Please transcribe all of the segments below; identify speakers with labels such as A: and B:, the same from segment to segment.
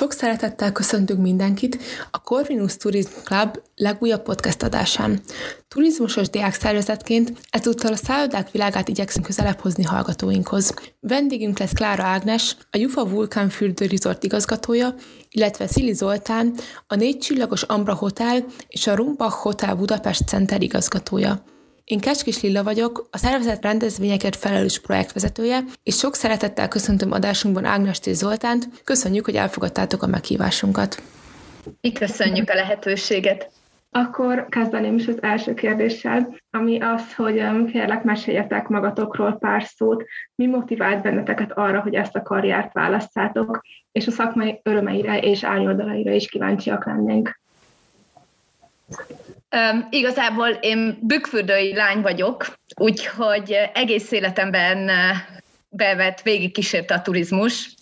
A: Sok szeretettel köszöntünk mindenkit a Corvinus Tourism Club legújabb podcast adásán. Turizmusos diák szervezetként ezúttal a szállodák világát igyekszünk közelebb hozni hallgatóinkhoz. Vendégünk lesz Klára Ágnes, a Jufa Vulkán Fürdő Resort igazgatója, illetve Szili Zoltán, a négy csillagos Ambra Hotel és a Rumbach Hotel Budapest Center igazgatója. Én Kecskis Lilla vagyok, a szervezet rendezvényeket felelős projektvezetője, és sok szeretettel köszöntöm adásunkban Ágnes és Zoltánt. Köszönjük, hogy elfogadtátok a meghívásunkat.
B: Mi köszönjük a lehetőséget.
C: Akkor kezdeném is az első kérdéssel, ami az, hogy kérlek meséljetek magatokról pár szót, mi motivált benneteket arra, hogy ezt a karriert választátok, és a szakmai örömeire és árnyoldalaira is kíváncsiak lennénk.
B: Um, igazából én bükkfürdői lány vagyok, úgyhogy egész életemben bevet, végig kísérte a turizmus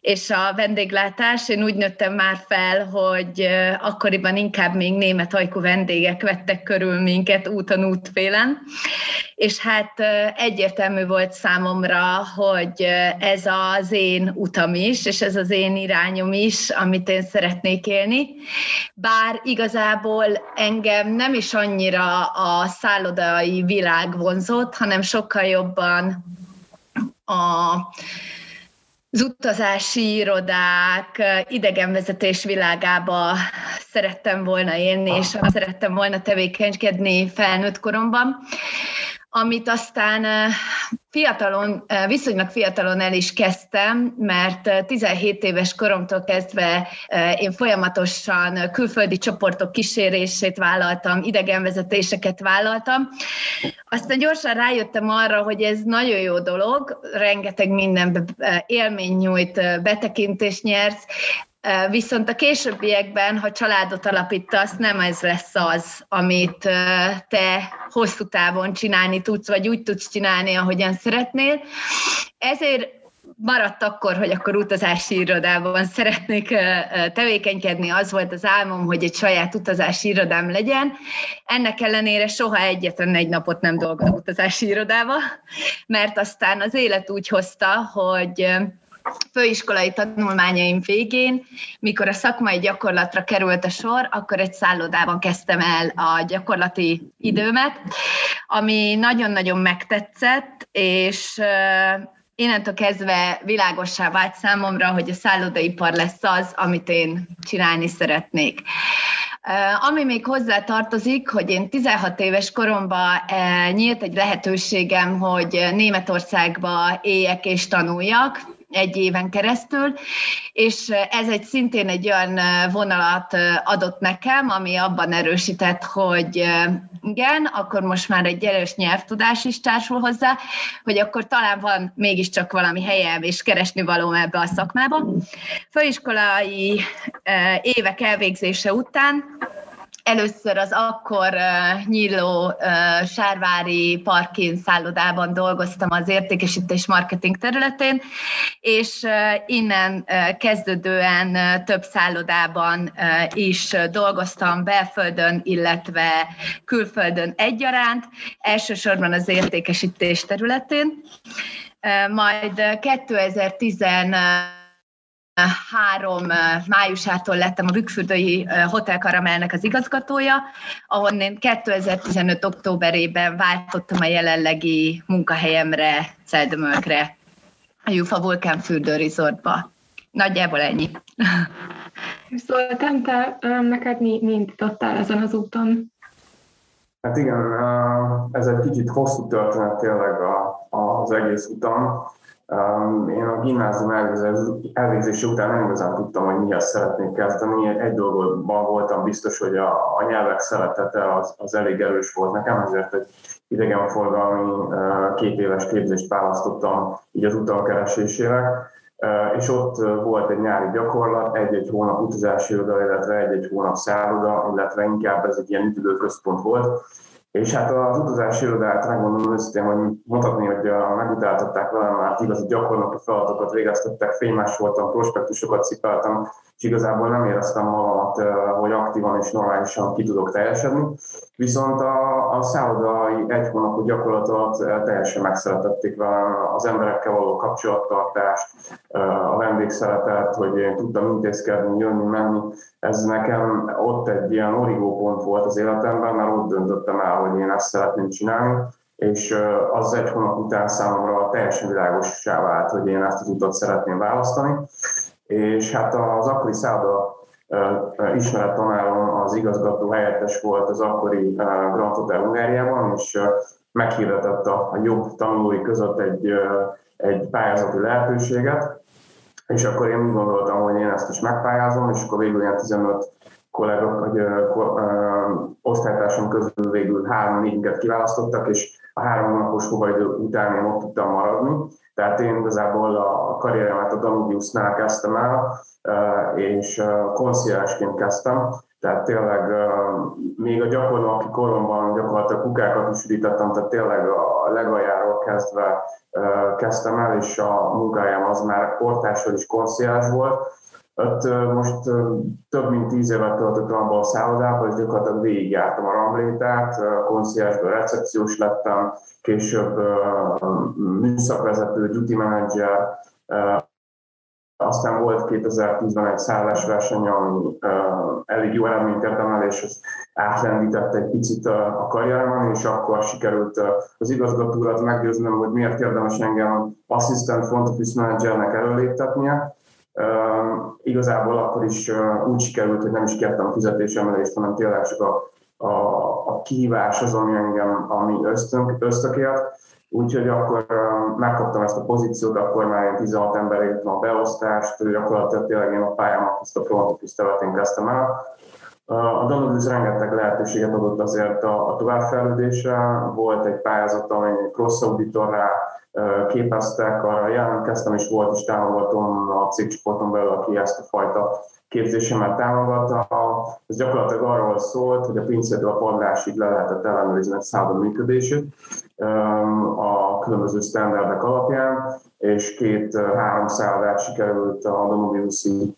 B: és a vendéglátás. Én úgy nőttem már fel, hogy akkoriban inkább még német ajkú vendégek vettek körül minket úton útfélen, és hát egyértelmű volt számomra, hogy ez az én utam is, és ez az én irányom is, amit én szeretnék élni. Bár igazából engem nem is annyira a szállodai világ vonzott, hanem sokkal jobban a az utazási irodák, idegenvezetés világába szerettem volna élni, és szerettem volna tevékenykedni felnőtt koromban amit aztán fiatalon, viszonylag fiatalon el is kezdtem, mert 17 éves koromtól kezdve én folyamatosan külföldi csoportok kísérését vállaltam, idegenvezetéseket vállaltam. Aztán gyorsan rájöttem arra, hogy ez nagyon jó dolog, rengeteg minden élmény nyújt, betekintést nyersz, Viszont a későbbiekben, ha családot alapítasz, nem ez lesz az, amit te hosszú távon csinálni tudsz, vagy úgy tudsz csinálni, ahogyan szeretnél. Ezért maradt akkor, hogy akkor utazási irodában szeretnék tevékenykedni, az volt az álmom, hogy egy saját utazási irodám legyen. Ennek ellenére soha egyetlen egy napot nem dolgozom utazási irodába, mert aztán az élet úgy hozta, hogy főiskolai tanulmányaim végén, mikor a szakmai gyakorlatra került a sor, akkor egy szállodában kezdtem el a gyakorlati időmet, ami nagyon-nagyon megtetszett, és innentől kezdve világossá vált számomra, hogy a szállodaipar lesz az, amit én csinálni szeretnék. Ami még hozzá tartozik, hogy én 16 éves koromban nyílt egy lehetőségem, hogy Németországba éljek és tanuljak, egy éven keresztül, és ez egy szintén egy olyan vonalat adott nekem, ami abban erősített, hogy igen, akkor most már egy erős nyelvtudás is társul hozzá, hogy akkor talán van mégiscsak valami helyem és keresni való ebbe a szakmába. Főiskolai évek elvégzése után Először az akkor uh, nyíló uh, Sárvári Parkin szállodában dolgoztam az értékesítés marketing területén, és uh, innen uh, kezdődően uh, több szállodában uh, is dolgoztam belföldön, illetve külföldön egyaránt, elsősorban az értékesítés területén. Uh, majd 2010 három májusától lettem a Bükkfürdői Hotel Karamelnek az igazgatója, ahol én 2015. októberében váltottam a jelenlegi munkahelyemre, Celdömölkre, a Jufa Vulkán Fürdő Resortba. Nagyjából ennyi.
C: Szóltam, te neked mi, mi indítottál ezen az úton?
D: Hát igen, ez egy kicsit hosszú történet tényleg az egész utam. Én a gimnázium elvégzése után nem igazán tudtam, hogy mihez szeretnék kezdeni. Egy dolgban voltam biztos, hogy a, a nyelvek szeretete az, az elég erős volt nekem, ezért egy idegenforgalmi két éves képzést választottam így az utam keresésére. És ott volt egy nyári gyakorlat, egy-egy hónap utazási iroda, illetve egy-egy hónap szálloda, illetve inkább ez egy ilyen üdülőközpont volt És hát az utazási irodát megmondom őszintén, hogy mutatni, hogy megutáltatták velem, már igazi gyakornoki feladatokat végeztettek, fénymás voltam, prospektusokat cipeltem, és igazából nem éreztem magamat, hogy aktívan és normálisan ki tudok teljesedni. Viszont a, a szállodai egy hónapú gyakorlatot teljesen megszeretették velem, az emberekkel való kapcsolattartást, a vendégszeretet, hogy én tudtam intézkedni, jönni, menni. Ez nekem ott egy ilyen origó pont volt az életemben, mert ott döntöttem el, hogy én ezt szeretném csinálni, és az egy hónap után számomra teljesen világossá vált, hogy én ezt az utat szeretném választani és hát az akkori szálloda ismert tanárom az igazgató helyettes volt az akkori Grand Hotel Hungáriában, és meghirdetett a jobb tanulói között egy, egy pályázati lehetőséget, és akkor én úgy gondoltam, hogy én ezt is megpályázom, és akkor végül ilyen 15 kollégok, vagy osztálytársam közül végül három négyünket kiválasztottak, és a három hónapos próbaidő után én ott tudtam maradni. Tehát én igazából a karrieremet a Danubiusnál kezdtem el, és konciásként kezdtem, tehát tényleg még a gyakornoki koromban gyakorlatilag kukákat is ürítettem, tehát tényleg a legaljáról kezdve kezdtem el, és a munkájám az már portásról is konciás volt, ott most több mint tíz évet töltöttem abban a szállodában, és gyakorlatilag végigjártam a ranglétát, konciársból recepciós lettem, később műszakvezető, duty manager, aztán volt 2010-ben egy szállásverseny, ami elég jó eredményt értem el, és az átlendített egy picit a karrieremon, és akkor sikerült az igazgatórat meggyőznöm, hogy miért érdemes engem assistant front office managernek előléptetnie, igazából akkor is úgy sikerült, hogy nem is kértem fizetésemelést, hanem tényleg csak a, a, a kihívás az, ami engem, ami ösztönk, ösztökért. Úgyhogy akkor megkaptam ezt a pozíciót, akkor már ilyen 16 ember értem a beosztást, gyakorlatilag tényleg én a pályámat, ezt a front office területén kezdtem el. A Danubis rengeteg lehetőséget adott azért a, a továbbfejlődésre. Volt egy pályázat, ami cross auditorrá képeztek, arra jelentkeztem, és volt is támogatom a cégcsoporton belül, aki ezt a fajta képzésemet támogatta. Ez gyakorlatilag arról szólt, hogy a pincétől a padlásig le lehetett ellenőrizni egy szálloda működését a különböző standardek alapján, és két-három szállodát sikerült a Domobiusi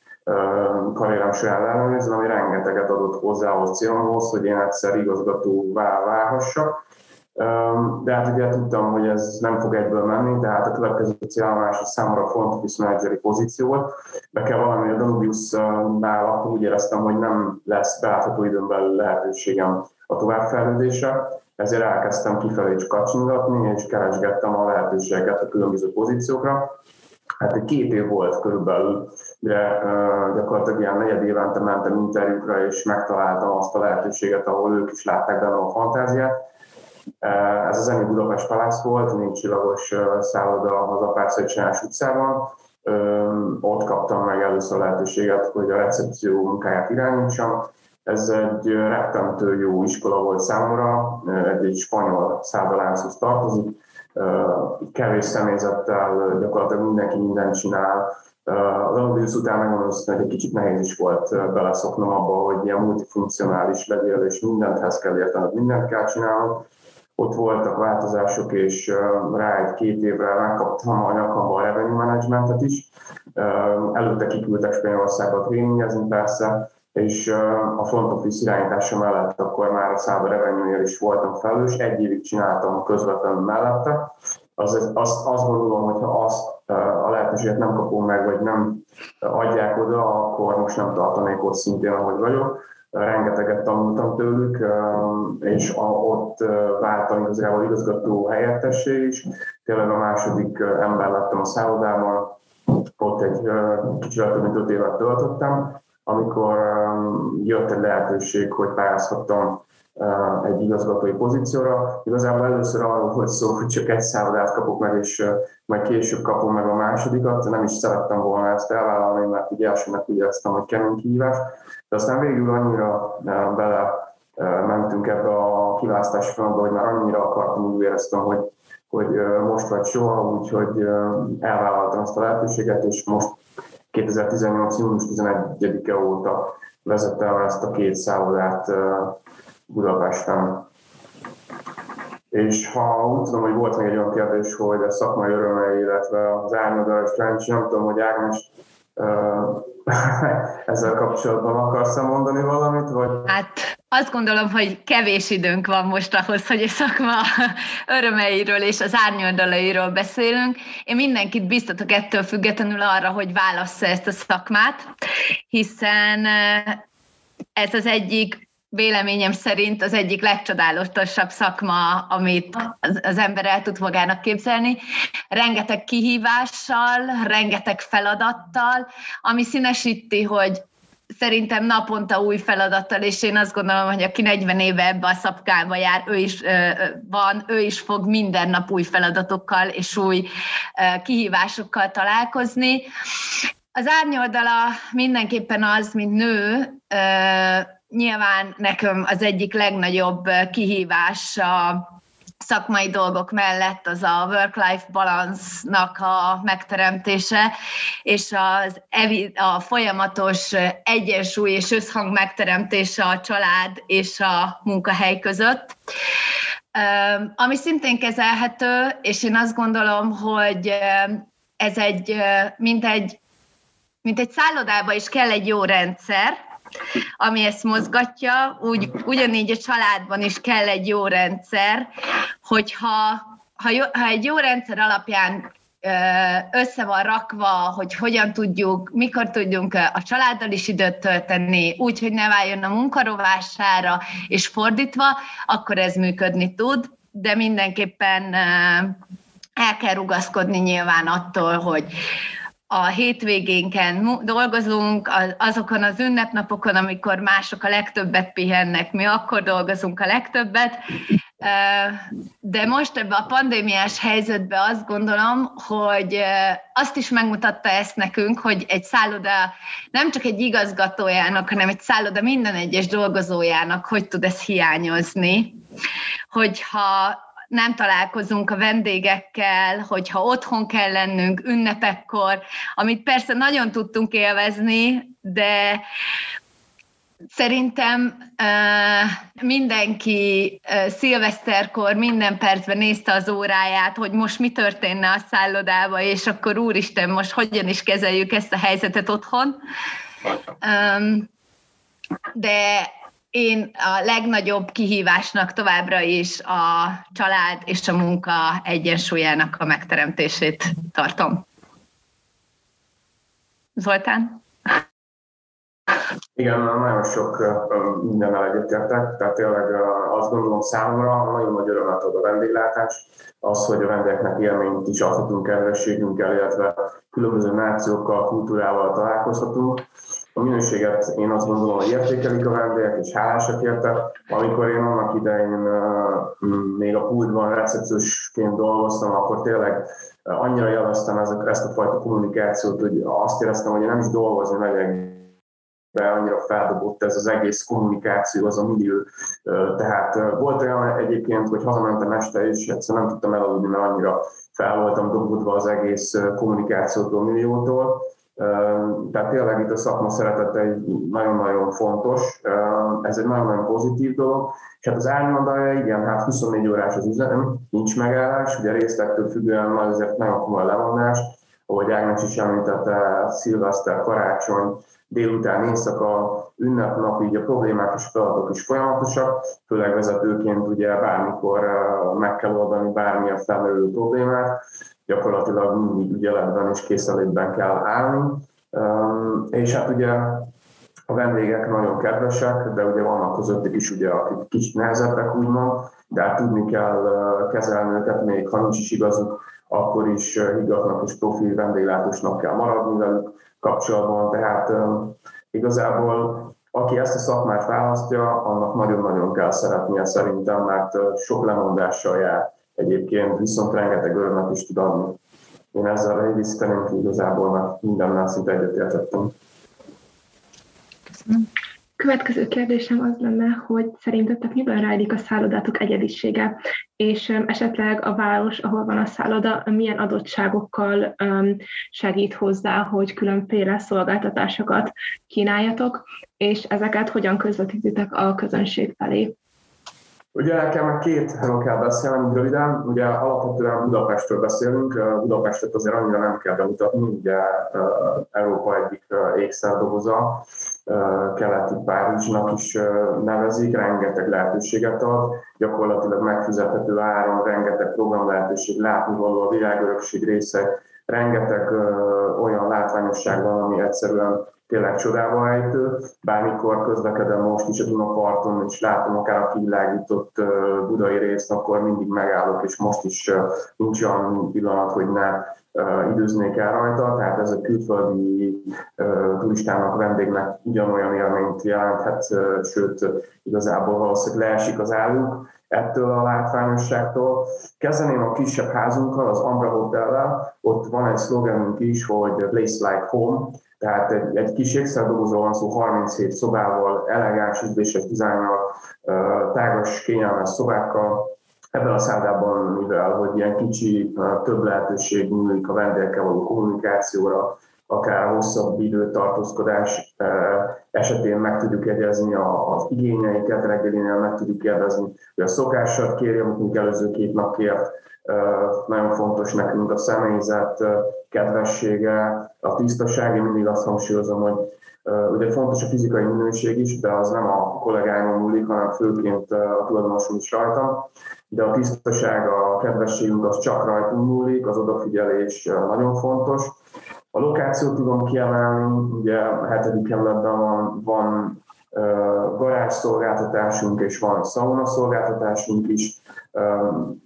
D: karrierem során ellenőrizni, ami rengeteget adott hozzá ahhoz célomhoz, hogy én egyszer igazgatóvá válhassak de hát ugye tudtam, hogy ez nem fog egyből menni, tehát a következő célállomás a számomra office manageri pozíció volt. Be kell valami, a Danubius-nál akkor úgy éreztem, hogy nem lesz belátható időn belül lehetőségem a továbbfejlődésre, ezért elkezdtem kifelé is kacsingatni, és keresgettem a lehetőségeket a különböző pozíciókra. Hát egy két év volt körülbelül, de gyakorlatilag ilyen negyed évente mentem interjúkra, és megtaláltam azt a lehetőséget, ahol ők is látták benne a fantáziát, ez az Emi Budapest Palász volt, négy csillagos szálloda az Apárszegcsinás utcában. Ott kaptam meg először lehetőséget, hogy a recepció munkáját irányítsam. Ez egy rettentő jó iskola volt számomra, egy, egy spanyol szállodalánchoz tartozik, kevés személyzettel gyakorlatilag mindenki mindent csinál. Az Anubius után megmondom, hogy egy kicsit nehéz is volt beleszoknom abba, hogy ilyen multifunkcionális legyél, és mindenthez kell értened, mindent kell csinálnod ott voltak változások, és rá egy-két évre megkaptam a nyakamba a revenue managementet is. Előtte kiküldtek Spanyolországba tréningezni persze, és a front office irányítása mellett akkor már a szába revenue is voltam felelős, egy évig csináltam közvetlenül mellette. Az, azt, azt gondolom, hogy ha azt a lehetőséget nem kapom meg, vagy nem adják oda, akkor most nem tartanék ott szintén, ahogy vagyok rengeteget tanultam tőlük, és ott váltam igazából igazgató helyettessé is. Tényleg a második ember lettem a szállodában, ott egy kicsit több mint öt évet töltöttem, amikor jött egy lehetőség, hogy pályázhattam egy igazgatói pozícióra. Igazából először arról volt szó, hogy csak egy szállodát kapok meg, és majd később kapom meg a másodikat. Nem is szerettem volna ezt elvállalni, mert ugye elsőnek úgy hogy kemény kihívás. De aztán végül annyira bele mentünk ebbe a kiválasztási folyamatba, hogy már annyira akartam, úgy éreztem, hogy, hogy most vagy soha, úgyhogy elvállaltam ezt a lehetőséget, és most 2018. június 11-e óta vezettem ezt a két szállodát Budapesten. és ha úgy tudom, hogy volt még egy olyan kérdés, hogy a szakmai örömei, illetve az árnyodalas French, nem tudom, hogy Ágnes ezzel kapcsolatban akarsz mondani valamit? Vagy?
B: Hát azt gondolom, hogy kevés időnk van most ahhoz, hogy a szakma örömeiről és az árnyoldalairól beszélünk. Én mindenkit biztatok ettől függetlenül arra, hogy válassza ezt a szakmát, hiszen ez az egyik véleményem szerint az egyik legcsodálatosabb szakma, amit az, ember el tud magának képzelni. Rengeteg kihívással, rengeteg feladattal, ami színesíti, hogy szerintem naponta új feladattal, és én azt gondolom, hogy aki 40 éve ebbe a szapkába jár, ő is ö, van, ő is fog minden nap új feladatokkal és új ö, kihívásokkal találkozni. Az árnyoldala mindenképpen az, mint nő, ö, nyilván nekem az egyik legnagyobb kihívás a szakmai dolgok mellett az a work-life balance-nak a megteremtése, és az, a folyamatos egyensúly és összhang megteremtése a család és a munkahely között. Ami szintén kezelhető, és én azt gondolom, hogy ez egy, mint egy, mint egy szállodába is kell egy jó rendszer, ami ezt mozgatja, úgy, ugyanígy a családban is kell egy jó rendszer, hogyha ha, jó, ha egy jó rendszer alapján össze van rakva, hogy hogyan tudjuk, mikor tudjunk a családdal is időt tölteni, úgy, hogy ne váljon a munkarovására, és fordítva, akkor ez működni tud, de mindenképpen el kell rugaszkodni nyilván attól, hogy a hétvégénken dolgozunk, azokon az ünnepnapokon, amikor mások a legtöbbet pihennek, mi akkor dolgozunk a legtöbbet. De most ebbe a pandémiás helyzetbe azt gondolom, hogy azt is megmutatta ezt nekünk, hogy egy szálloda nem csak egy igazgatójának, hanem egy szálloda minden egyes dolgozójának hogy tud ez hiányozni. Hogyha nem találkozunk a vendégekkel, hogyha otthon kell lennünk ünnepekkor, amit persze nagyon tudtunk élvezni, de Szerintem uh, mindenki uh, szilveszterkor minden percben nézte az óráját, hogy most mi történne a szállodába, és akkor úristen, most hogyan is kezeljük ezt a helyzetet otthon. Um, de én a legnagyobb kihívásnak továbbra is a család és a munka egyensúlyának a megteremtését tartom. Zoltán?
D: Igen, nagyon sok mindennel egyetértek, tehát tényleg azt gondolom számomra nagyon nagy örömet ad a vendéglátás, az, hogy a vendégeknek élményt is adhatunk kedvességünkkel, illetve különböző nációkkal, kultúrával találkozhatunk a minőséget én azt gondolom, hogy értékelik a vendégek, és hálásak érte. Amikor én annak idején még a pultban recepciósként dolgoztam, akkor tényleg annyira jeleztem ezt a fajta kommunikációt, hogy azt éreztem, hogy én nem is dolgozni megyek be, annyira feldobott ez az egész kommunikáció, az a millió. Tehát volt olyan egyébként, hogy hazamentem este, és egyszerűen nem tudtam elaludni, mert annyira fel voltam dobódva az egész kommunikációtól, milliótól tehát tényleg itt a szakma szeretete egy nagyon-nagyon fontos, ez egy nagyon-nagyon pozitív dolog, és hát az árnyaldaja, igen, hát 24 órás az üzem, nincs megállás, ugye részlektől függően van ezért nagyon komoly levonás, ahogy Ágnes is említette, szilveszter, karácsony, délután, éjszaka, ünnepnap, így a problémák és feladatok is folyamatosak, főleg vezetőként ugye bármikor meg kell oldani bármilyen felmerülő problémát, gyakorlatilag mindig ügyeletben és készelétben kell állni. És hát ugye a vendégek nagyon kedvesek, de ugye vannak közöttük is, ugye, akik kicsit nehezebbek, úgymond, de hát tudni kell kezelni őket, még ha nincs is igazuk, akkor is higgadnak és profi vendéglátósnak kell maradni velük kapcsolatban, tehát igazából aki ezt a szakmát választja, annak nagyon-nagyon kell szeretnie szerintem, mert sok lemondással jár egyébként viszont rengeteg örömet is tud adni. Én ezzel egészíteném ki igazából, mert mindennel szinte egyetértettem.
C: Következő kérdésem az lenne, hogy szerintetek miben rejlik a szállodátok egyedisége, és esetleg a város, ahol van a szálloda, milyen adottságokkal segít hozzá, hogy különféle szolgáltatásokat kínáljatok, és ezeket hogyan közvetítitek a közönség felé?
D: Ugye nekem két helyről kell beszélni röviden. Ugye alapvetően Budapestről beszélünk. Budapestet azért annyira nem kell bemutatni, ugye Európa egyik ékszerdoboza, keleti Párizsnak is nevezik, rengeteg lehetőséget ad, gyakorlatilag megfizethető áron, rengeteg program lehetőség, látnivaló a világörökség része, rengeteg olyan látványosság van, ami egyszerűen tényleg csodába ejtő. Bármikor közlekedem most is a Dunaparton, és látom akár a kivilágított budai részt, akkor mindig megállok, és most is nincs olyan pillanat, hogy ne időznék el rajta, tehát ez a külföldi turistának, vendégnek ugyanolyan élményt jelenthet, sőt, igazából valószínűleg leesik az álluk ettől a látványosságtól. Kezdeném a kisebb házunkkal, az Ambra Hotellel, ott van egy szlogenünk is, hogy Place Like Home, tehát egy, egy kis ékszerdobozról van szó, 37 szobával, elegáns, üdvöses dizájnnal, tágas, kényelmes szobákkal. Ebben a szállában, mivel hogy ilyen kicsi, több lehetőség nyúlik a vendégekkel való kommunikációra, akár hosszabb időtartózkodás esetén meg tudjuk egyezni az igényeiket, reggelinél meg tudjuk kérdezni, hogy a szokásat kéri, amit előző két nap kért, nagyon fontos nekünk a személyzet kedvessége, a tisztaság, én mindig azt hangsúlyozom, hogy ugye fontos a fizikai minőség is, de az nem a kollégáimon múlik, hanem főként a tulajdonosom is rajta, de a tisztaság, a kedvességünk az csak rajtunk múlik, az odafigyelés nagyon fontos. A lokációt tudom kiemelni, ugye a hetedik kerületben van, van garázs szolgáltatásunk és van szauna szolgáltatásunk is,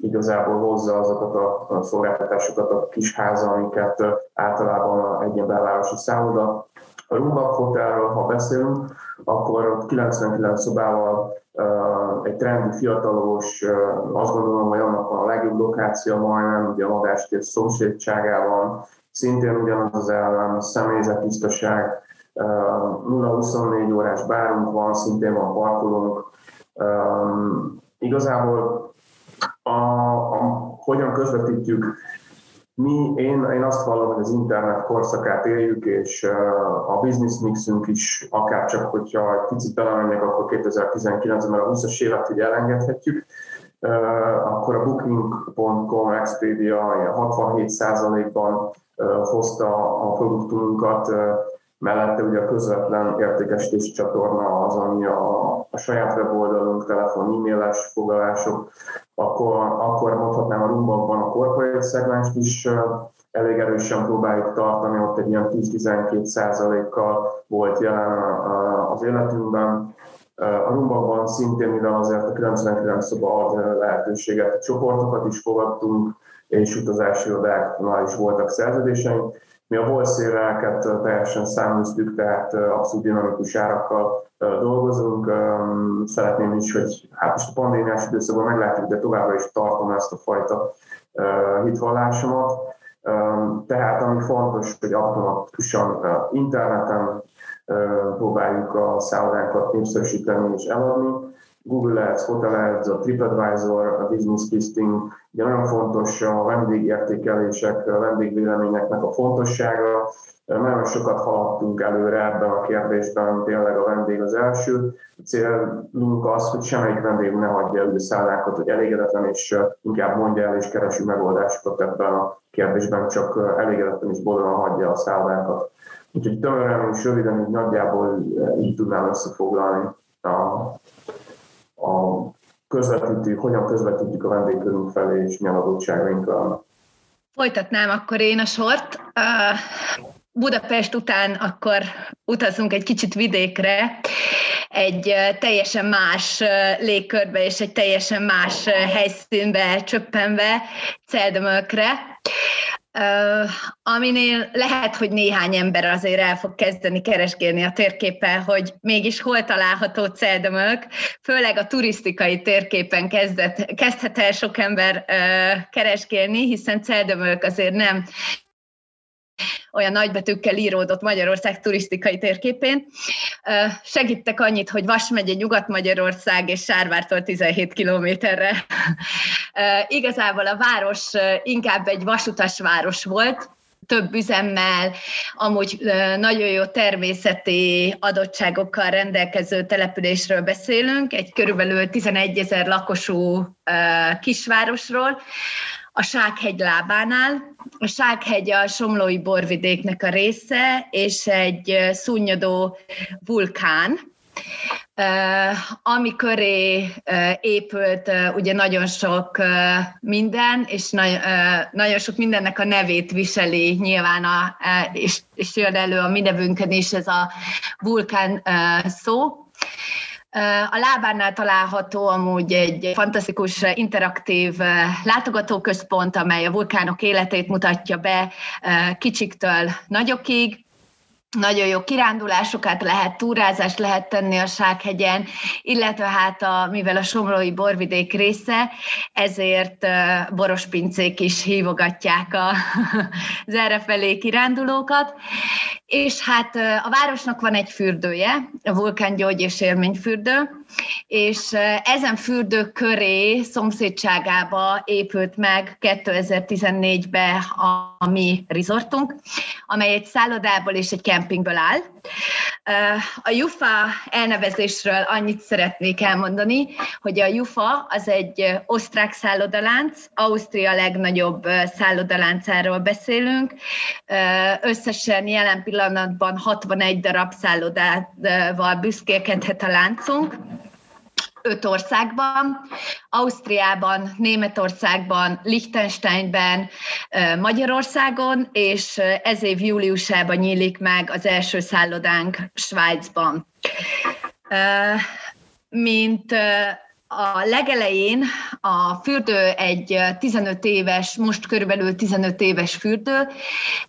D: igazából hozza azokat a szolgáltatásokat a kis háza, amiket általában egy ilyen belvárosi szálloda. A Rumbak Hotelről, ha beszélünk, akkor ott 99 szobával egy trendi fiatalos, azt gondolom, hogy annak a legjobb lokáció majdnem, ugye a madástér szomszédságában, szintén ugyanaz az ellen, a személyzetisztaság, 0-24 órás bárunk van, szintén van parkolónk. Igazából a, a, hogyan közvetítjük mi, én, én azt vallom, hogy az internet korszakát éljük, és a business mixünk is, akár csak, hogyha egy picit belemegyek, akkor 2019-ben a 20-as évet hogy elengedhetjük, akkor a Booking.com Expedia 67%-ban hozta a produktunkat, mellette ugye a közvetlen értékesítés csatorna az, ami a, a saját weboldalunk, telefon, e-mailes foglalások, akkor, akkor mondhatnám a Rumbakban a corporate szegmást is elég erősen próbáljuk tartani, ott egy ilyen 10-12 százalékkal volt jelen az életünkben. A Rumbakban szintén, mivel azért a 99 szoba ad lehetőséget, csoportokat is fogadtunk, és utazási irodáknál is voltak szerződéseink. Mi a wholesale teljesen száműztük, tehát abszolút dinamikus árakkal dolgozunk. Szeretném is, hogy hát most a pandémiás időszakban meglátjuk, de továbbra is tartom ezt a fajta hitvallásomat. Tehát ami fontos, hogy automatikusan interneten próbáljuk a szállodánkat népszerűsíteni és eladni. Google Ads, Hotel Ads, a TripAdvisor, a Business Listing, ugye nagyon fontos a vendégértékelések, a vendégvéleményeknek a fontossága. Nagyon sokat haladtunk előre ebben a kérdésben, tényleg a vendég az első. A célunk az, hogy semmelyik vendég ne hagyja el a szállánkat, hogy elégedetlen, és inkább mondja el és keresi megoldásokat ebben a kérdésben, csak elégedetlen és boldogan hagyja a szállánkat. Úgyhogy tömören és röviden így nagyjából így tudnám összefoglalni a a közvetítők, hogyan közvetítjük a vendégkörünk felé, és milyen adottságaink vannak.
B: Folytatnám akkor én a sort. Budapest után akkor utazunk egy kicsit vidékre, egy teljesen más légkörbe és egy teljesen más helyszínbe csöppenve, Celdömökre. Uh, aminél lehet, hogy néhány ember azért el fog kezdeni keresgélni a térképen, hogy mégis hol található Celdömök, főleg a turisztikai térképen kezdett, kezdhet el sok ember uh, keresgélni, hiszen Celdömök azért nem olyan nagybetűkkel íródott Magyarország turisztikai térképén. Segítek annyit, hogy Vas megye Nyugat-Magyarország és Sárvártól 17 kilométerre. Igazából a város inkább egy vasutas város volt, több üzemmel, amúgy nagyon jó természeti adottságokkal rendelkező településről beszélünk, egy körülbelül 11 ezer lakosú kisvárosról, a Sághegy lábánál. A Sághegy a Somlói borvidéknek a része, és egy szunnyadó vulkán, ami köré épült ugye nagyon sok minden, és nagyon sok mindennek a nevét viseli nyilván, a, és, és jön elő a mi nevünkön is ez a vulkán szó. A lábánál található amúgy egy fantasztikus interaktív látogatóközpont, amely a vulkánok életét mutatja be kicsiktől nagyokig, nagyon jó kirándulásokat lehet, túrázást lehet tenni a Sághegyen, illetve hát a, mivel a Somlói borvidék része, ezért borospincék is hívogatják a, az errefelé kirándulókat. És hát a városnak van egy fürdője, a Vulkán Gyógy és Élményfürdő, és ezen fürdő köré szomszédságába épült meg 2014-ben a, a mi resortunk, amely egy szállodából és egy kempingből áll. A Jufa elnevezésről annyit szeretnék elmondani, hogy a Jufa az egy osztrák szállodalánc, Ausztria legnagyobb szállodaláncáról beszélünk. Összesen jelen pillanatban 61 darab szállodával büszkélkedhet a láncunk öt országban, Ausztriában, Németországban, Liechtensteinben, Magyarországon, és ez év júliusában nyílik meg az első szállodánk Svájcban. Mint a legelején a fürdő egy 15 éves, most körülbelül 15 éves fürdő,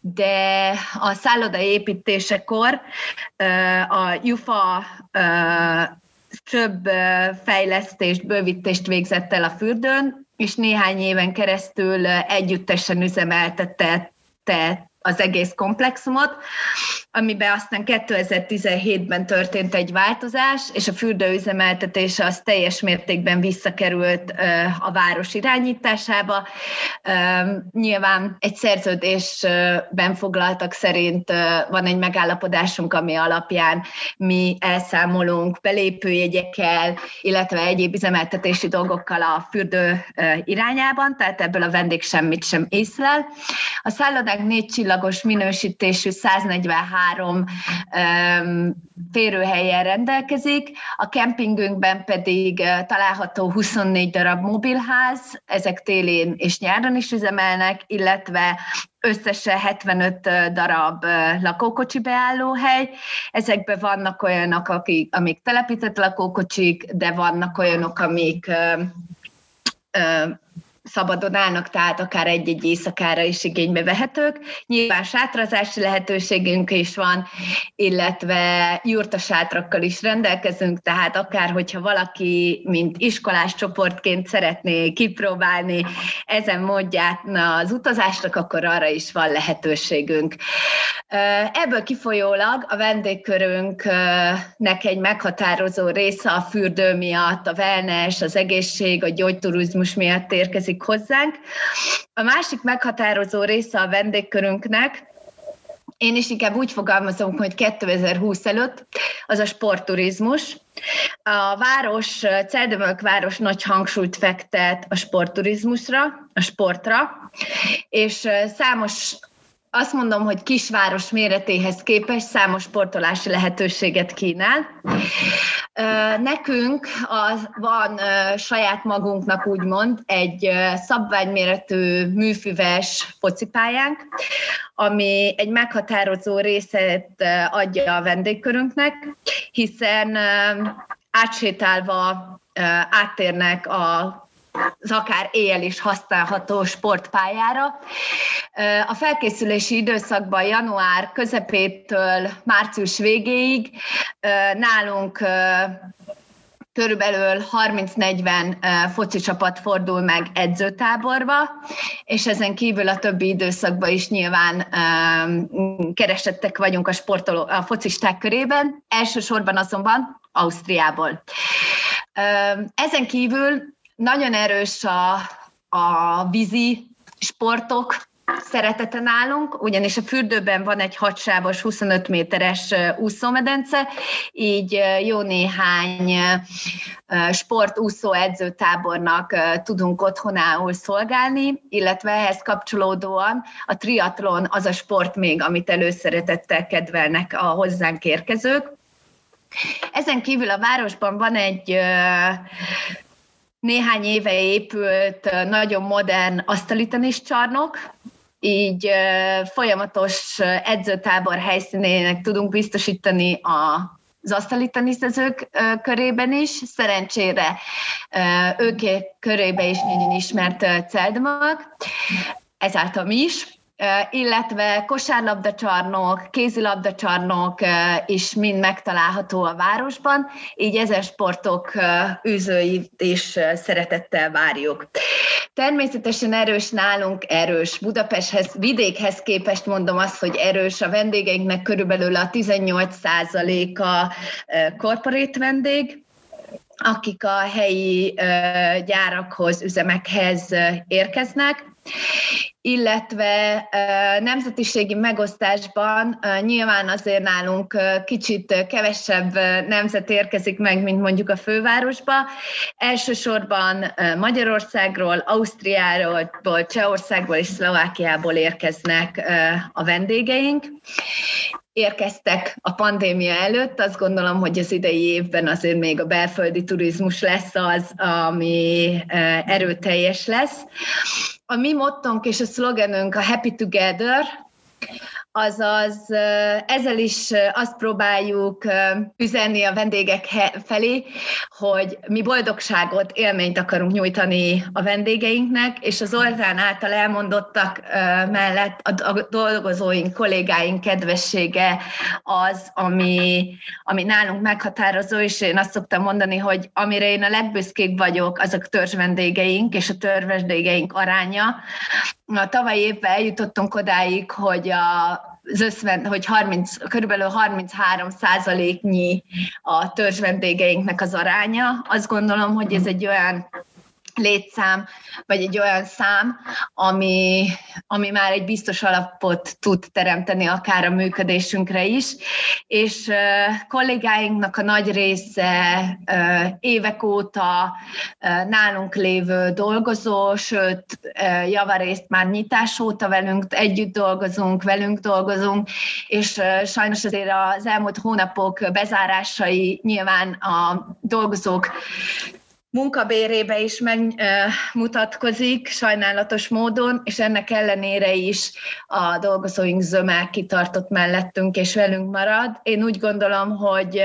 B: de a szálloda építésekor a Jufa több fejlesztést, bővítést végzett el a fürdőn, és néhány éven keresztül együttesen üzemeltetett az egész komplexumot, amiben aztán 2017-ben történt egy változás, és a fürdőüzemeltetése az teljes mértékben visszakerült a város irányításába. Nyilván egy szerződésben foglaltak szerint van egy megállapodásunk, ami alapján mi elszámolunk belépőjegyekkel, illetve egyéb üzemeltetési dolgokkal a fürdő irányában, tehát ebből a vendég semmit sem észlel. A szállodák négy csillagos minősítésű 143 um, férőhelyen rendelkezik, a kempingünkben pedig található 24 darab mobilház, ezek télén és nyáron is üzemelnek, illetve összesen 75 darab lakókocsi beállóhely. Ezekben vannak olyanok, akik, amik telepített lakókocsik, de vannak olyanok, amik szabadon állnak, tehát akár egy-egy éjszakára is igénybe vehetők. Nyilván sátrazási lehetőségünk is van, illetve jurtasátrakkal is rendelkezünk, tehát akár hogyha valaki, mint iskolás csoportként szeretné kipróbálni ezen módját az utazásnak, akkor arra is van lehetőségünk. Ebből kifolyólag a vendégkörünknek egy meghatározó része a fürdő miatt, a wellness, az egészség, a gyógyturizmus miatt érkezik hozzánk. A másik meghatározó része a vendégkörünknek, én is inkább úgy fogalmazom, hogy 2020 előtt, az a sportturizmus. A város, Celdömölk város nagy hangsúlyt fektet a sportturizmusra, a sportra, és számos azt mondom, hogy kisváros méretéhez képest számos sportolási lehetőséget kínál. Nekünk az van saját magunknak úgymond egy szabványméretű műfüves focipályánk, ami egy meghatározó részét adja a vendégkörünknek, hiszen átsétálva áttérnek a az akár éjjel is használható sportpályára. A felkészülési időszakban január közepétől március végéig nálunk körülbelül 30-40 foci csapat fordul meg edzőtáborba, és ezen kívül a többi időszakban is nyilván keresettek vagyunk a, sportoló, a focisták körében, elsősorban azonban Ausztriából. Ezen kívül nagyon erős a, a vízi sportok szeretete nálunk, ugyanis a fürdőben van egy hatsávos 25 méteres úszómedence, így jó néhány sportúszó edzőtábornak tudunk otthonául szolgálni, illetve ehhez kapcsolódóan a triatlon az a sport még, amit előszeretettel kedvelnek a hozzánk érkezők. Ezen kívül a városban van egy néhány éve épült, nagyon modern asztalitenis csarnok, így folyamatos edzőtábor helyszínének tudunk biztosítani a az asztali körében is, szerencsére ők körébe is nagyon ismert Celdmag, ezáltal mi is illetve kosárlabdacsarnok, kézilabdacsarnok is mind megtalálható a városban, így ezen sportok űzőit is szeretettel várjuk. Természetesen erős nálunk, erős Budapesthez, vidékhez képest mondom azt, hogy erős a vendégeinknek körülbelül a 18%-a korporét vendég, akik a helyi gyárakhoz, üzemekhez érkeznek, illetve nemzetiségi megosztásban nyilván azért nálunk kicsit kevesebb nemzet érkezik meg, mint mondjuk a fővárosba. Elsősorban Magyarországról, Ausztriáról, Csehországból és Szlovákiából érkeznek a vendégeink érkeztek a pandémia előtt. Azt gondolom, hogy az idei évben azért még a belföldi turizmus lesz az, ami erőteljes lesz. A mi mottonk és a szlogenünk a Happy Together, azaz ezzel is azt próbáljuk üzenni a vendégek felé, hogy mi boldogságot, élményt akarunk nyújtani a vendégeinknek, és az Orzán által elmondottak mellett a dolgozóink, kollégáink kedvessége az, ami, ami nálunk meghatározó, és én azt szoktam mondani, hogy amire én a legbüszkébb vagyok, azok törzs vendégeink, és a törzs vendégeink aránya. A tavalyi évben eljutottunk odáig, hogy a az összven, hogy 30, körülbelül 33 százaléknyi a törzs vendégeinknek az aránya. Azt gondolom, hogy ez egy olyan létszám, vagy egy olyan szám, ami, ami már egy biztos alapot tud teremteni akár a működésünkre is, és uh, kollégáinknak a nagy része évek óta nálunk lévő dolgozó, sőt, javarészt már nyitás óta velünk együtt dolgozunk, velünk dolgozunk, és sajnos azért az elmúlt hónapok bezárásai nyilván a dolgozók munkabérébe is megmutatkozik sajnálatos módon, és ennek ellenére is a dolgozóink zöme kitartott mellettünk és velünk marad. Én úgy gondolom, hogy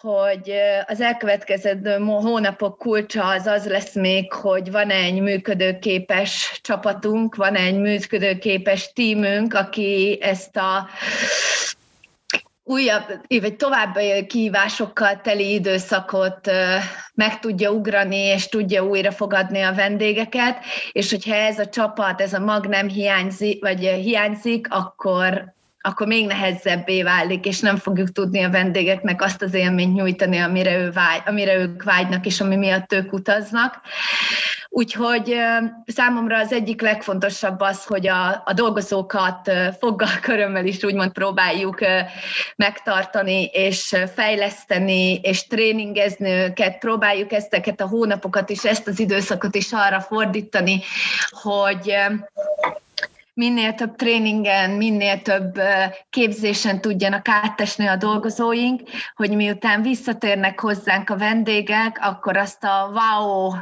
B: hogy az elkövetkező hónapok kulcsa az az lesz még, hogy van egy működőképes csapatunk, van egy működőképes tímünk, aki ezt a újabb, vagy további kihívásokkal teli időszakot meg tudja ugrani, és tudja újra fogadni a vendégeket, és hogyha ez a csapat, ez a mag nem hiányzik, vagy hiányzik, akkor, akkor még nehezebbé válik, és nem fogjuk tudni a vendégeknek azt az élményt nyújtani, amire, ő vágy, amire ők vágynak, és ami miatt ők utaznak. Úgyhogy számomra az egyik legfontosabb az, hogy a, a dolgozókat foggal, körömmel is úgymond próbáljuk megtartani, és fejleszteni, és tréningezni őket, próbáljuk ezteket a hónapokat és ezt az időszakot is arra fordítani, hogy minél több tréningen, minél több képzésen tudjanak áttesni a dolgozóink, hogy miután visszatérnek hozzánk a vendégek, akkor azt a wow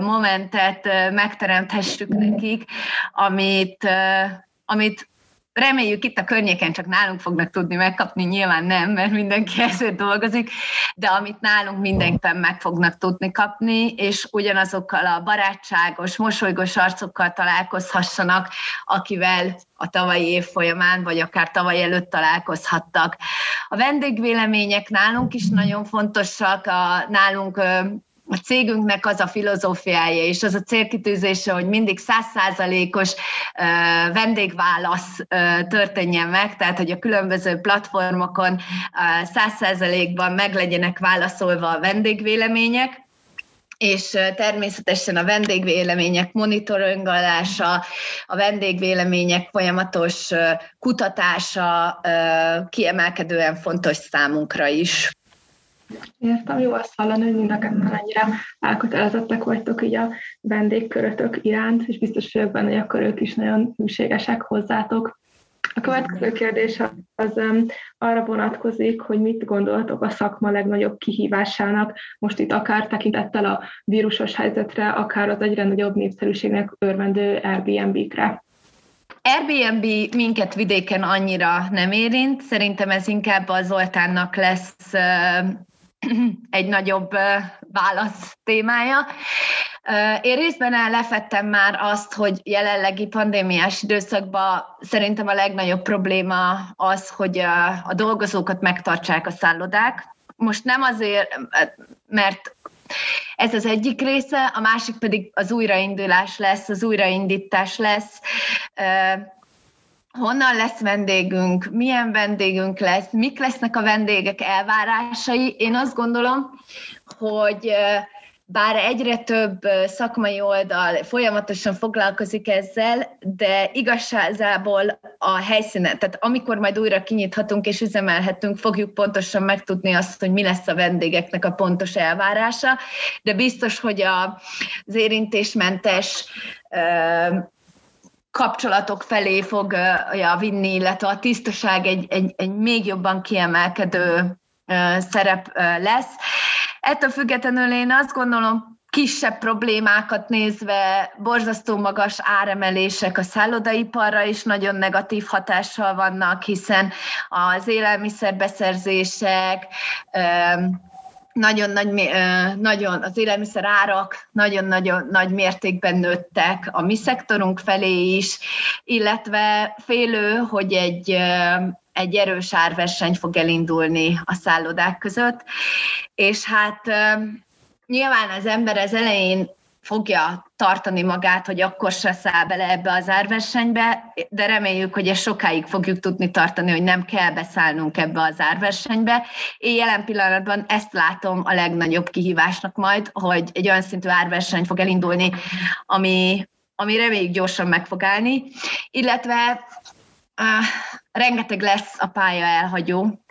B: momentet megteremthessük nekik, amit, amit reméljük itt a környéken csak nálunk fognak tudni megkapni, nyilván nem, mert mindenki ezért dolgozik, de amit nálunk mindenképpen meg fognak tudni kapni, és ugyanazokkal a barátságos, mosolygós arcokkal találkozhassanak, akivel a tavalyi év folyamán, vagy akár tavaly előtt találkozhattak. A vendégvélemények nálunk is nagyon fontosak, a, nálunk a cégünknek az a filozófiája és az a célkitűzése, hogy mindig százszázalékos vendégválasz történjen meg, tehát hogy a különböző platformokon száz százalékban meg legyenek válaszolva a vendégvélemények, és természetesen a vendégvélemények monitoringolása, a vendégvélemények folyamatos kutatása kiemelkedően fontos számunkra is.
C: Értem, jó azt hallani, hogy mind a ketten ennyire elkötelezettek vagytok így a vendégkörötök iránt, és biztos vagyok benne, hogy akkor ők is nagyon hűségesek hozzátok. A következő kérdés az um, arra vonatkozik, hogy mit gondoltok a szakma legnagyobb kihívásának, most itt akár tekintettel a vírusos helyzetre, akár az egyre nagyobb népszerűségnek örvendő Airbnb-kre.
B: Airbnb minket vidéken annyira nem érint, szerintem ez inkább a Zoltánnak lesz uh, egy nagyobb válasz témája. Én részben lefettem már azt, hogy jelenlegi pandémiás időszakban szerintem a legnagyobb probléma az, hogy a dolgozókat megtartsák a szállodák. Most nem azért, mert ez az egyik része, a másik pedig az újraindulás lesz, az újraindítás lesz. Honnan lesz vendégünk, milyen vendégünk lesz, mik lesznek a vendégek elvárásai. Én azt gondolom, hogy bár egyre több szakmai oldal folyamatosan foglalkozik ezzel, de igazságából a helyszínen, tehát amikor majd újra kinyithatunk és üzemelhetünk, fogjuk pontosan megtudni azt, hogy mi lesz a vendégeknek a pontos elvárása, de biztos, hogy az érintésmentes kapcsolatok felé fogja vinni, illetve a tisztaság egy, egy, egy még jobban kiemelkedő szerep lesz. Ettől függetlenül én azt gondolom, kisebb problémákat nézve, borzasztó magas áremelések a szállodaiparra is nagyon negatív hatással vannak, hiszen az élelmiszerbeszerzések, nagyon nagy, nagyon, az élelmiszer árak nagyon-nagyon nagy mértékben nőttek a mi szektorunk felé is, illetve félő, hogy egy egy erős árverseny fog elindulni a szállodák között, és hát nyilván az ember az elején fogja tartani magát, hogy akkor se száll bele ebbe az árversenybe, de reméljük, hogy ezt sokáig fogjuk tudni tartani, hogy nem kell beszállnunk ebbe az árversenybe. Én jelen pillanatban ezt látom a legnagyobb kihívásnak majd, hogy egy olyan szintű árverseny fog elindulni, ami, ami reméljük gyorsan meg fog állni, illetve uh, rengeteg lesz a pálya elhagyó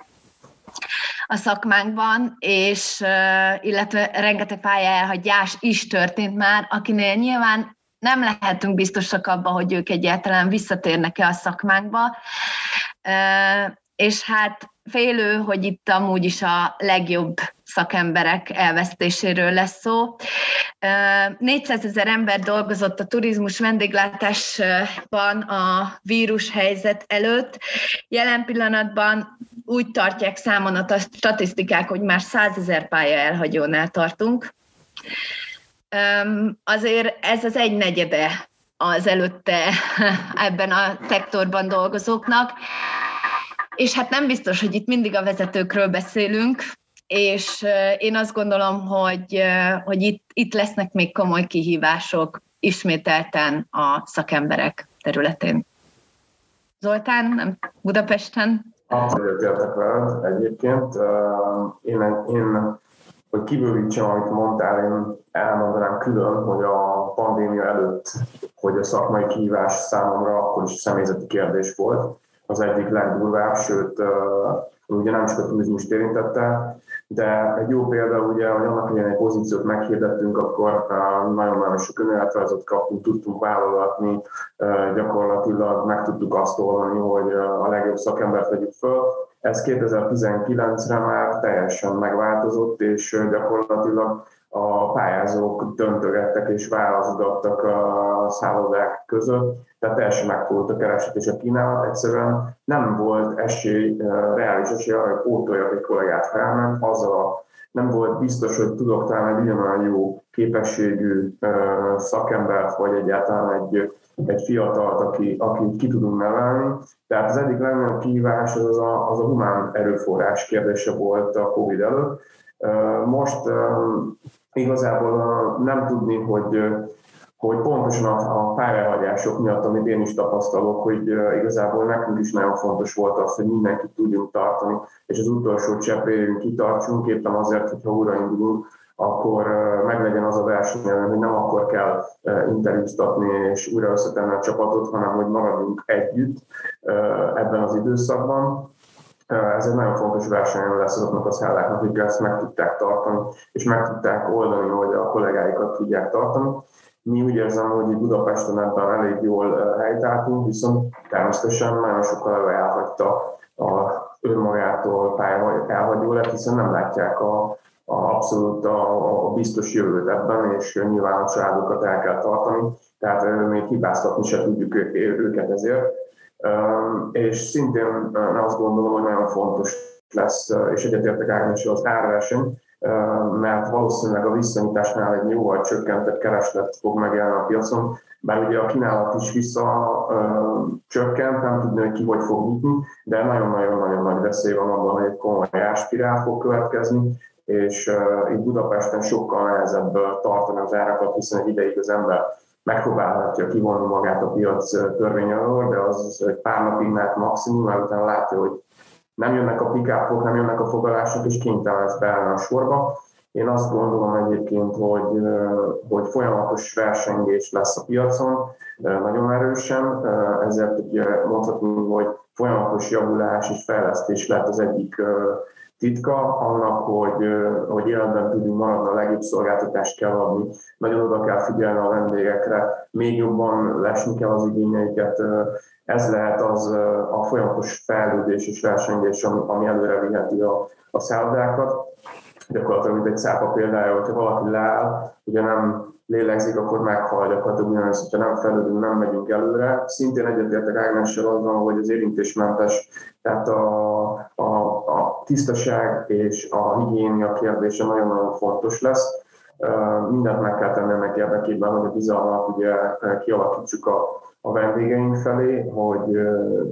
B: a szakmánkban, és illetve rengeteg pálya elhagyás is történt már, akinél nyilván nem lehetünk biztosak abban, hogy ők egyáltalán visszatérnek-e a szakmánkba, és hát félő, hogy itt amúgy is a legjobb szakemberek elvesztéséről lesz szó. 400 ezer ember dolgozott a turizmus vendéglátásban a vírus helyzet előtt. Jelen pillanatban úgy tartják számon a statisztikák, hogy már 100 ezer pálya elhagyónál tartunk. Azért ez az egy negyede az előtte ebben a szektorban dolgozóknak. És hát nem biztos, hogy itt mindig a vezetőkről beszélünk, és én azt gondolom, hogy, hogy itt, itt lesznek még komoly kihívások ismételten a szakemberek területén. Zoltán, nem Budapesten?
D: Abszolút értek veled egyébként. Én, én hogy kibővítsem, amit mondtál, én elmondanám külön, hogy a pandémia előtt, hogy a szakmai kihívás számomra akkor is személyzeti kérdés volt, az egyik legdurvább, sőt, ugye nem csak a turizmust érintette, de egy jó példa ugye, hogy annak idején egy pozíciót meghirdettünk, akkor nagyon-nagyon sok önéletrajzot kaptunk, tudtunk válogatni, gyakorlatilag meg tudtuk azt oldani, hogy a legjobb szakembert vegyük föl. Ez 2019-re már teljesen megváltozott, és gyakorlatilag a pályázók döntögettek és válaszgattak a szállodák között, tehát teljesen megfordult a kereset és a kínálat, egyszerűen nem volt esély, reális esély arra, hogy pótoljak egy kollégát felment, azzal a nem volt biztos, hogy tudok talán egy ugyanolyan jó képességű szakembert, vagy egyáltalán egy, egy fiatalt, aki, aki ki tudunk nevelni. Tehát az egyik legnagyobb kihívás az a, az a humán erőforrás kérdése volt a COVID előtt. Most igazából nem tudni, hogy hogy pontosan a, a pályáhagyások miatt, amit én is tapasztalok, hogy igazából nekünk is nagyon fontos volt az, hogy mindenkit tudjunk tartani, és az utolsó cseppéjünk kitartsunk, éppen azért, hogyha újraindulunk, akkor meglegyen az a verseny, hogy nem akkor kell interjúztatni és újra összetenni a csapatot, hanem hogy maradjunk együtt ebben az időszakban. Ez egy nagyon fontos verseny lesz azoknak a szálláknak, akik ezt meg tudták tartani, és meg tudták oldani, hogy a kollégáikat tudják tartani. Mi úgy érzem, hogy Budapesten ebben elég jól helytáltunk, viszont természetesen nagyon sokkal elhagyta a önmagától elhagyó lett, hiszen nem látják a, a abszolút a, a biztos jövőt ebben, és nyilván a családokat el kell tartani, tehát még hibáztatni se tudjuk őket ezért. És szintén azt gondolom, hogy nagyon fontos lesz, és egyetértek Ágnes, az árverseny, mert valószínűleg a visszanyitásnál egy jóval csökkentett kereslet fog megjelenni a piacon, bár ugye a kínálat is vissza csökkent, nem tudni, hogy ki hogy fog nyitni, de nagyon-nagyon-nagyon nagy veszély van abban, hogy egy komoly áspirál fog következni, és itt Budapesten sokkal nehezebb tartani az árakat, hiszen egy ideig az ember megpróbálhatja kivonni magát a piac törvény alól, de az egy pár napig mert maximum, mert utána látja, hogy nem jönnek a pikápok, nem jönnek a fogalások, és kénytelen lesz beállni a sorba. Én azt gondolom egyébként, hogy, hogy folyamatos versengés lesz a piacon, nagyon erősen, ezért ugye mondhatni, hogy folyamatos javulás és fejlesztés lett az egyik titka annak, hogy, hogy életben tudjunk maradni, a legjobb szolgáltatást kell adni, nagyon oda kell figyelni a vendégekre, még jobban lesni kell az igényeiket. Ez lehet az a folyamatos fejlődés és versengés, ami, ami előre viheti a, a szállodákat. Gyakorlatilag, mint egy szápa példája, hogyha valaki leáll, ugye nem lélegzik, akkor meghal gyakorlatilag ugyanaz, hogyha nem fejlődünk, nem megyünk előre. Szintén egyetértek Ágnessel azon, hogy az érintésmentes, tehát a, a, a tisztaság és a higiénia kérdése nagyon-nagyon fontos lesz. Mindent meg kell tenni ennek érdekében, hogy a bizalmat ugye kialakítsuk a, a vendégeink felé, hogy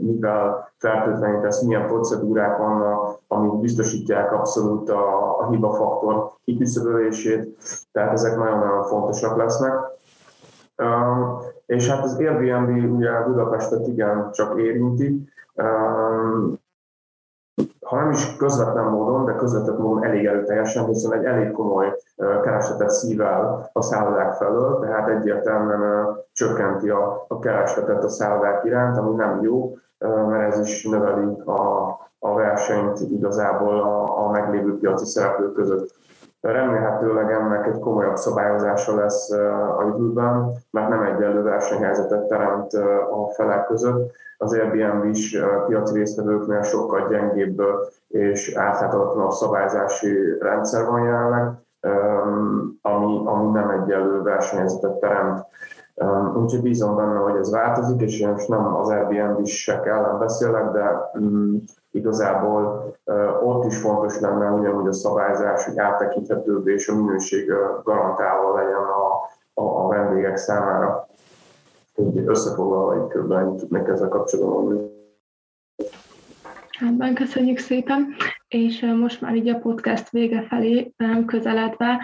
D: mivel fertőtlenítesz, milyen procedúrák vannak, amik biztosítják abszolút a, a hibafaktor kiküszöbölését, tehát ezek nagyon-nagyon fontosak lesznek. És hát az Airbnb ugye Budapestet igen csak érinti, ha nem is közvetlen módon, de közvetett módon elég erőteljesen, hiszen egy elég komoly keresletet szív el a szállodák felől, tehát egyértelműen csökkenti a, a keresletet a szállodák iránt, ami nem jó, mert ez is növeli a, a versenyt igazából a, a meglévő piaci szereplők között. Remélhetőleg ennek egy komolyabb szabályozása lesz a jövőben, mert nem egyenlő versenyhelyzetet teremt a felek között. Az Airbnb is piaci résztvevőknél sokkal gyengébb és átláthatóbb szabályzási rendszer van jelenleg, ami, ami nem egyenlő versenyhelyzetet teremt. Úgyhogy bízom benne, hogy ez változik, és most nem az Airbnb-sek ellen beszélek, de mm, igazából ott is fontos lenne ugyanúgy a szabályzás, hogy áttekinthetőbb és a minőség garantálva legyen a, a, a vendégek számára. Úgy összefoglalva egy ennyit tudnék ezzel kapcsolatban.
C: Rendben, köszönjük szépen. És most már így a podcast vége felé közeledve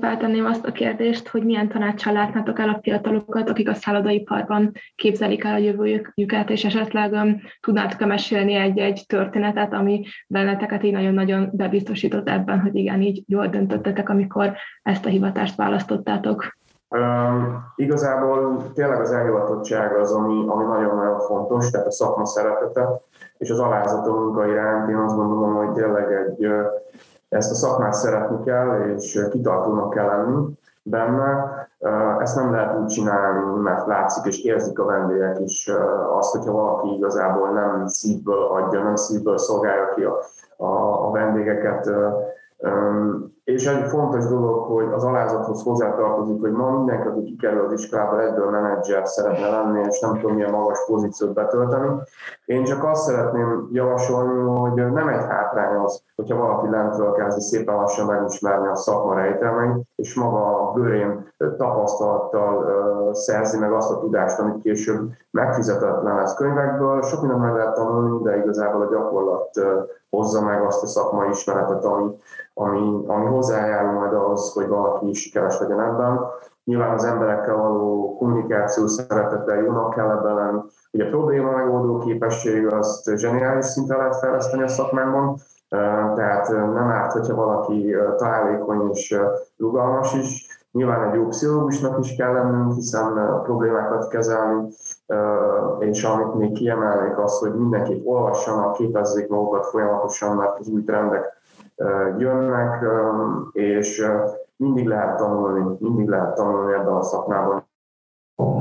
C: feltenném azt a kérdést, hogy milyen tanácssal látnátok el a fiatalokat, akik a szállodaiparban képzelik el a jövőjüket, és esetleg tudnátok-e mesélni egy-egy történetet, ami benneteket így nagyon-nagyon bebiztosított ebben, hogy igen, így jól döntöttetek, amikor ezt a hivatást választottátok?
D: Um, igazából tényleg az elhivatottság az, ami, ami nagyon-nagyon fontos, tehát a szakma szeretete, és az alázat a munka iránt. Én azt gondolom, hogy tényleg egy, ezt a szakmát szeretni kell, és kitartónak kell lenni benne. Ezt nem lehet úgy csinálni, mert látszik és érzik a vendégek is azt, hogyha valaki igazából nem szívből adja, nem szívből szolgálja ki a, a, a vendégeket, és egy fontos dolog, hogy az alázathoz hozzátartozik, hogy ma mindenki, aki kikerül az iskolába, egyből menedzser szeretne lenni, és nem tudom milyen magas pozíciót betölteni. Én csak azt szeretném javasolni, hogy nem egy hátrány az, hogyha valaki lentről kezdi szépen lassan megismerni a szakma rejtelmeit, és maga a bőrén tapasztalattal szerzi meg azt a tudást, amit később megfizetetlen lesz könyvekből. Sok mindent meg lehet tanulni, de igazából a gyakorlat hozza meg azt a szakmai ismeretet, ami, ami, ami hozzájárul majd ahhoz, hogy valaki sikeres legyen ebben. Nyilván az emberekkel való kommunikáció szeretettel jónak kell ebben lenni. Ugye a probléma megoldó képesség azt zseniális szinten lehet fejleszteni a szakmánkban, Tehát nem árt, hogyha valaki találékony és rugalmas is. Nyilván egy jó pszichológusnak is kell lennünk, hiszen problémákat kezelni, és amit még kiemelnék az, hogy mindenki olvassanak, képezzék magukat folyamatosan, mert az új trendek jönnek, és mindig lehet tanulni, mindig lehet tanulni ebben a szakmában.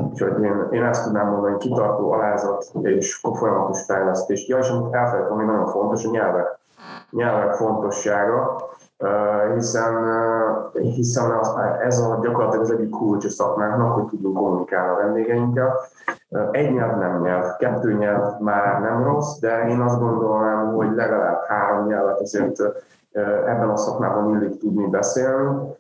D: Úgyhogy én, én ezt tudnám mondani, kitartó alázat és folyamatos fejlesztés. Ja, és amit elfelejtem, ami nagyon fontos, a nyelvek. Nyelvek fontossága, hiszen, hiszen az, ez a gyakorlatilag az egyik kulcs a szakmánknak, hogy tudunk kommunikálni a vendégeinkkel. Egy nyelv nem nyelv, kettő nyelv már nem rossz, de én azt gondolom, hogy legalább három nyelvet azért ebben a szakmában illik tudni beszélni.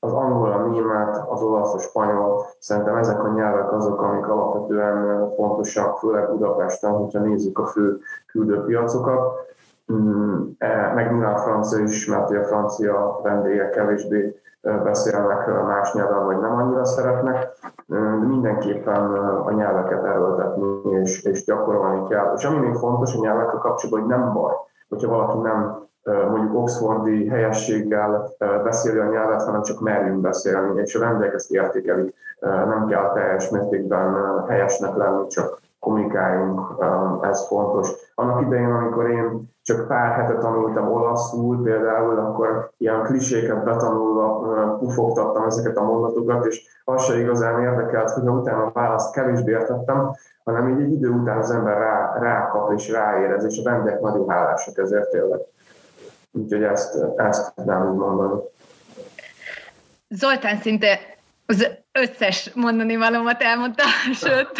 D: Az angol, a német, az olasz, a spanyol, szerintem ezek a nyelvek azok, amik alapvetően fontosak, főleg Budapesten, hogyha nézzük a fő küldőpiacokat. Mm, e, meg nyilván a francia is, mert a francia vendégek kevésbé beszélnek más nyelven, vagy nem annyira szeretnek, de mindenképpen a nyelveket erőltetni és, és gyakorolni kell. És ami még fontos a nyelvekkel kapcsolatban, hogy nem baj, hogyha valaki nem mondjuk oxfordi helyességgel beszéli a nyelvet, hanem csak merjünk beszélni, és a vendégek ezt értékelik. Nem kell teljes mértékben helyesnek lenni, csak kommunikáljunk, ez fontos. Annak idején, amikor én csak pár hete tanultam olaszul például, akkor ilyen kliséket betanulva pufogtattam ezeket a mondatokat, és az se igazán érdekelt, hogy utána a választ kevésbé értettem, hanem így egy idő után az ember rá, rákap és ráérez, és a vendégek nagyon hálásak ezért tényleg. Úgyhogy ezt, ezt nem úgy mondani.
B: Zoltán szinte az összes mondani valómat elmondta, sőt,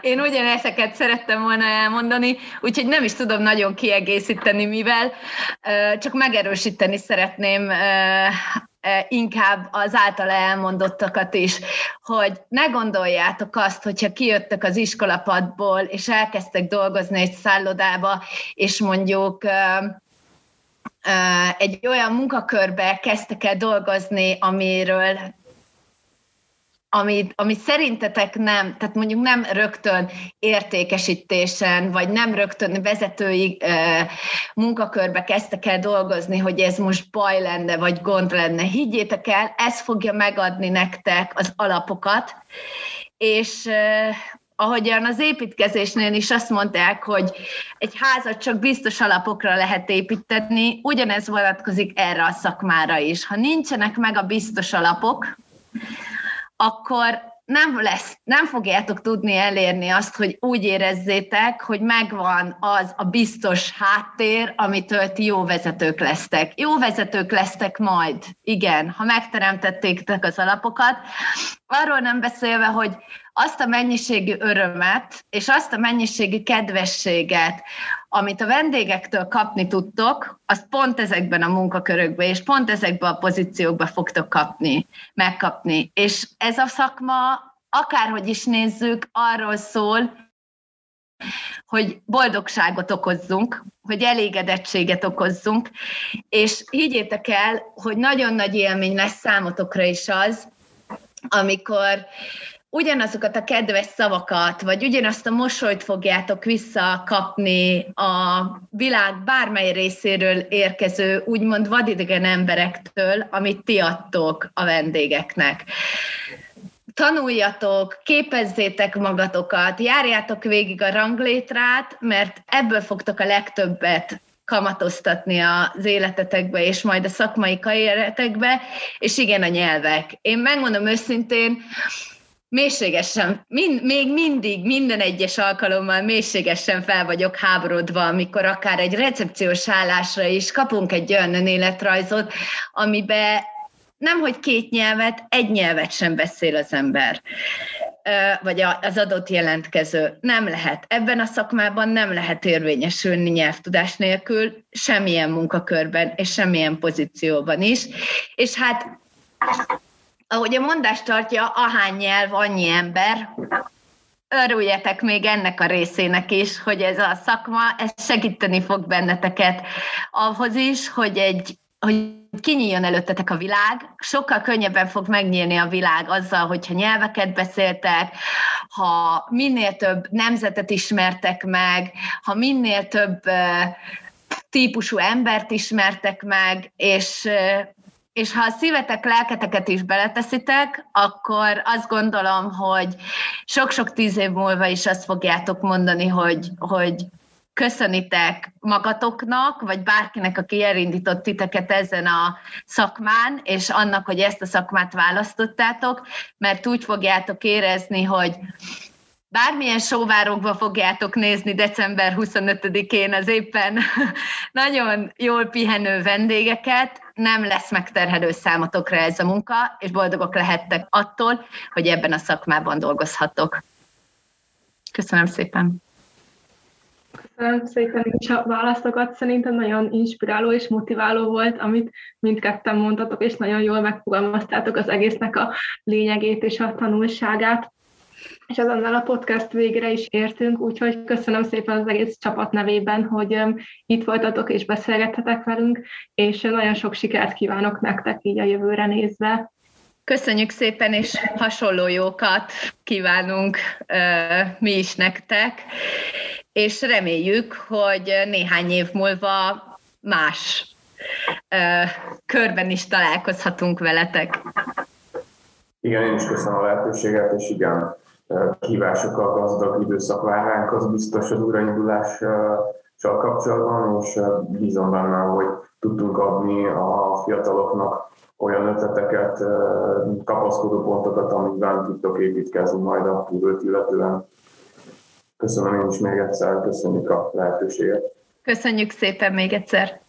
B: én ugyanezeket szerettem volna elmondani, úgyhogy nem is tudom nagyon kiegészíteni, mivel csak megerősíteni szeretném inkább az általa elmondottakat is, hogy ne gondoljátok azt, hogyha kijöttek az iskolapadból, és elkezdtek dolgozni egy szállodába, és mondjuk egy olyan munkakörbe kezdtek el dolgozni, amiről ami, ami szerintetek nem, tehát mondjuk nem rögtön értékesítésen, vagy nem rögtön vezetői e, munkakörbe kezdtek el dolgozni, hogy ez most baj lenne, vagy gond lenne. Higgyétek el, ez fogja megadni nektek az alapokat, és e, ahogyan az építkezésnél is azt mondták, hogy egy házat csak biztos alapokra lehet építeni, ugyanez vonatkozik erre a szakmára is. Ha nincsenek meg a biztos alapok, akkor nem lesz, nem fogjátok tudni elérni azt, hogy úgy érezzétek, hogy megvan az a biztos háttér, amitől ti jó vezetők lesztek. Jó vezetők lesztek majd, igen, ha megteremtettétek az alapokat. Arról nem beszélve, hogy azt a mennyiségű örömet és azt a mennyiségű kedvességet, amit a vendégektől kapni tudtok, azt pont ezekben a munkakörökben és pont ezekben a pozíciókban fogtok kapni, megkapni. És ez a szakma, akárhogy is nézzük, arról szól, hogy boldogságot okozzunk, hogy elégedettséget okozzunk, és higgyétek el, hogy nagyon nagy élmény lesz számotokra is az, amikor ugyanazokat a kedves szavakat, vagy ugyanazt a mosolyt fogjátok visszakapni a világ bármely részéről érkező, úgymond vadidegen emberektől, amit ti adtok a vendégeknek tanuljatok, képezzétek magatokat, járjátok végig a ranglétrát, mert ebből fogtok a legtöbbet kamatoztatni az életetekbe, és majd a szakmai karrieretekbe, és igen, a nyelvek. Én megmondom őszintén, mélységesen, mind, még mindig, minden egyes alkalommal mélységesen fel vagyok háborodva, amikor akár egy recepciós állásra is kapunk egy olyan önéletrajzot, amiben nem, hogy két nyelvet, egy nyelvet sem beszél az ember vagy az adott jelentkező. Nem lehet. Ebben a szakmában nem lehet érvényesülni nyelvtudás nélkül, semmilyen munkakörben és semmilyen pozícióban is. És hát ahogy a mondás tartja, ahány nyelv, annyi ember, örüljetek még ennek a részének is, hogy ez a szakma, ez segíteni fog benneteket ahhoz is, hogy egy hogy kinyíljon előttetek a világ, sokkal könnyebben fog megnyílni a világ azzal, hogyha nyelveket beszéltek, ha minél több nemzetet ismertek meg, ha minél több típusú embert ismertek meg, és és ha a szívetek, lelketeket is beleteszitek, akkor azt gondolom, hogy sok-sok tíz év múlva is azt fogjátok mondani, hogy, hogy köszönitek magatoknak, vagy bárkinek, aki elindított titeket ezen a szakmán, és annak, hogy ezt a szakmát választottátok, mert úgy fogjátok érezni, hogy bármilyen sóvárokba fogjátok nézni december 25-én az éppen nagyon jól pihenő vendégeket, nem lesz megterhelő számotokra ez a munka, és boldogok lehettek attól, hogy ebben a szakmában dolgozhatok. Köszönöm szépen!
C: Köszönöm szépen is a válaszokat. Szerintem nagyon inspiráló és motiváló volt, amit mindketten mondtatok, és nagyon jól megfogalmaztátok az egésznek a lényegét és a tanulságát. És azonnal a podcast végre is értünk, úgyhogy köszönöm szépen az egész csapat nevében, hogy itt voltatok és beszélgethetek velünk, és nagyon sok sikert kívánok nektek így a jövőre nézve.
B: Köszönjük szépen, és hasonló jókat kívánunk mi is nektek, és reméljük, hogy néhány év múlva más körben is találkozhatunk veletek.
D: Igen, én is köszönöm a lehetőséget, és igen, kívásokkal gazdag időszak vár ránk, az biztos az újraindulással kapcsolatban, és bízom benne, hogy tudtunk adni a fiataloknak olyan ötleteket, kapaszkodó pontokat, amikben tudtok építkezni majd a jövőt illetően. Köszönöm én is még egyszer, köszönjük a lehetőséget.
B: Köszönjük szépen még egyszer.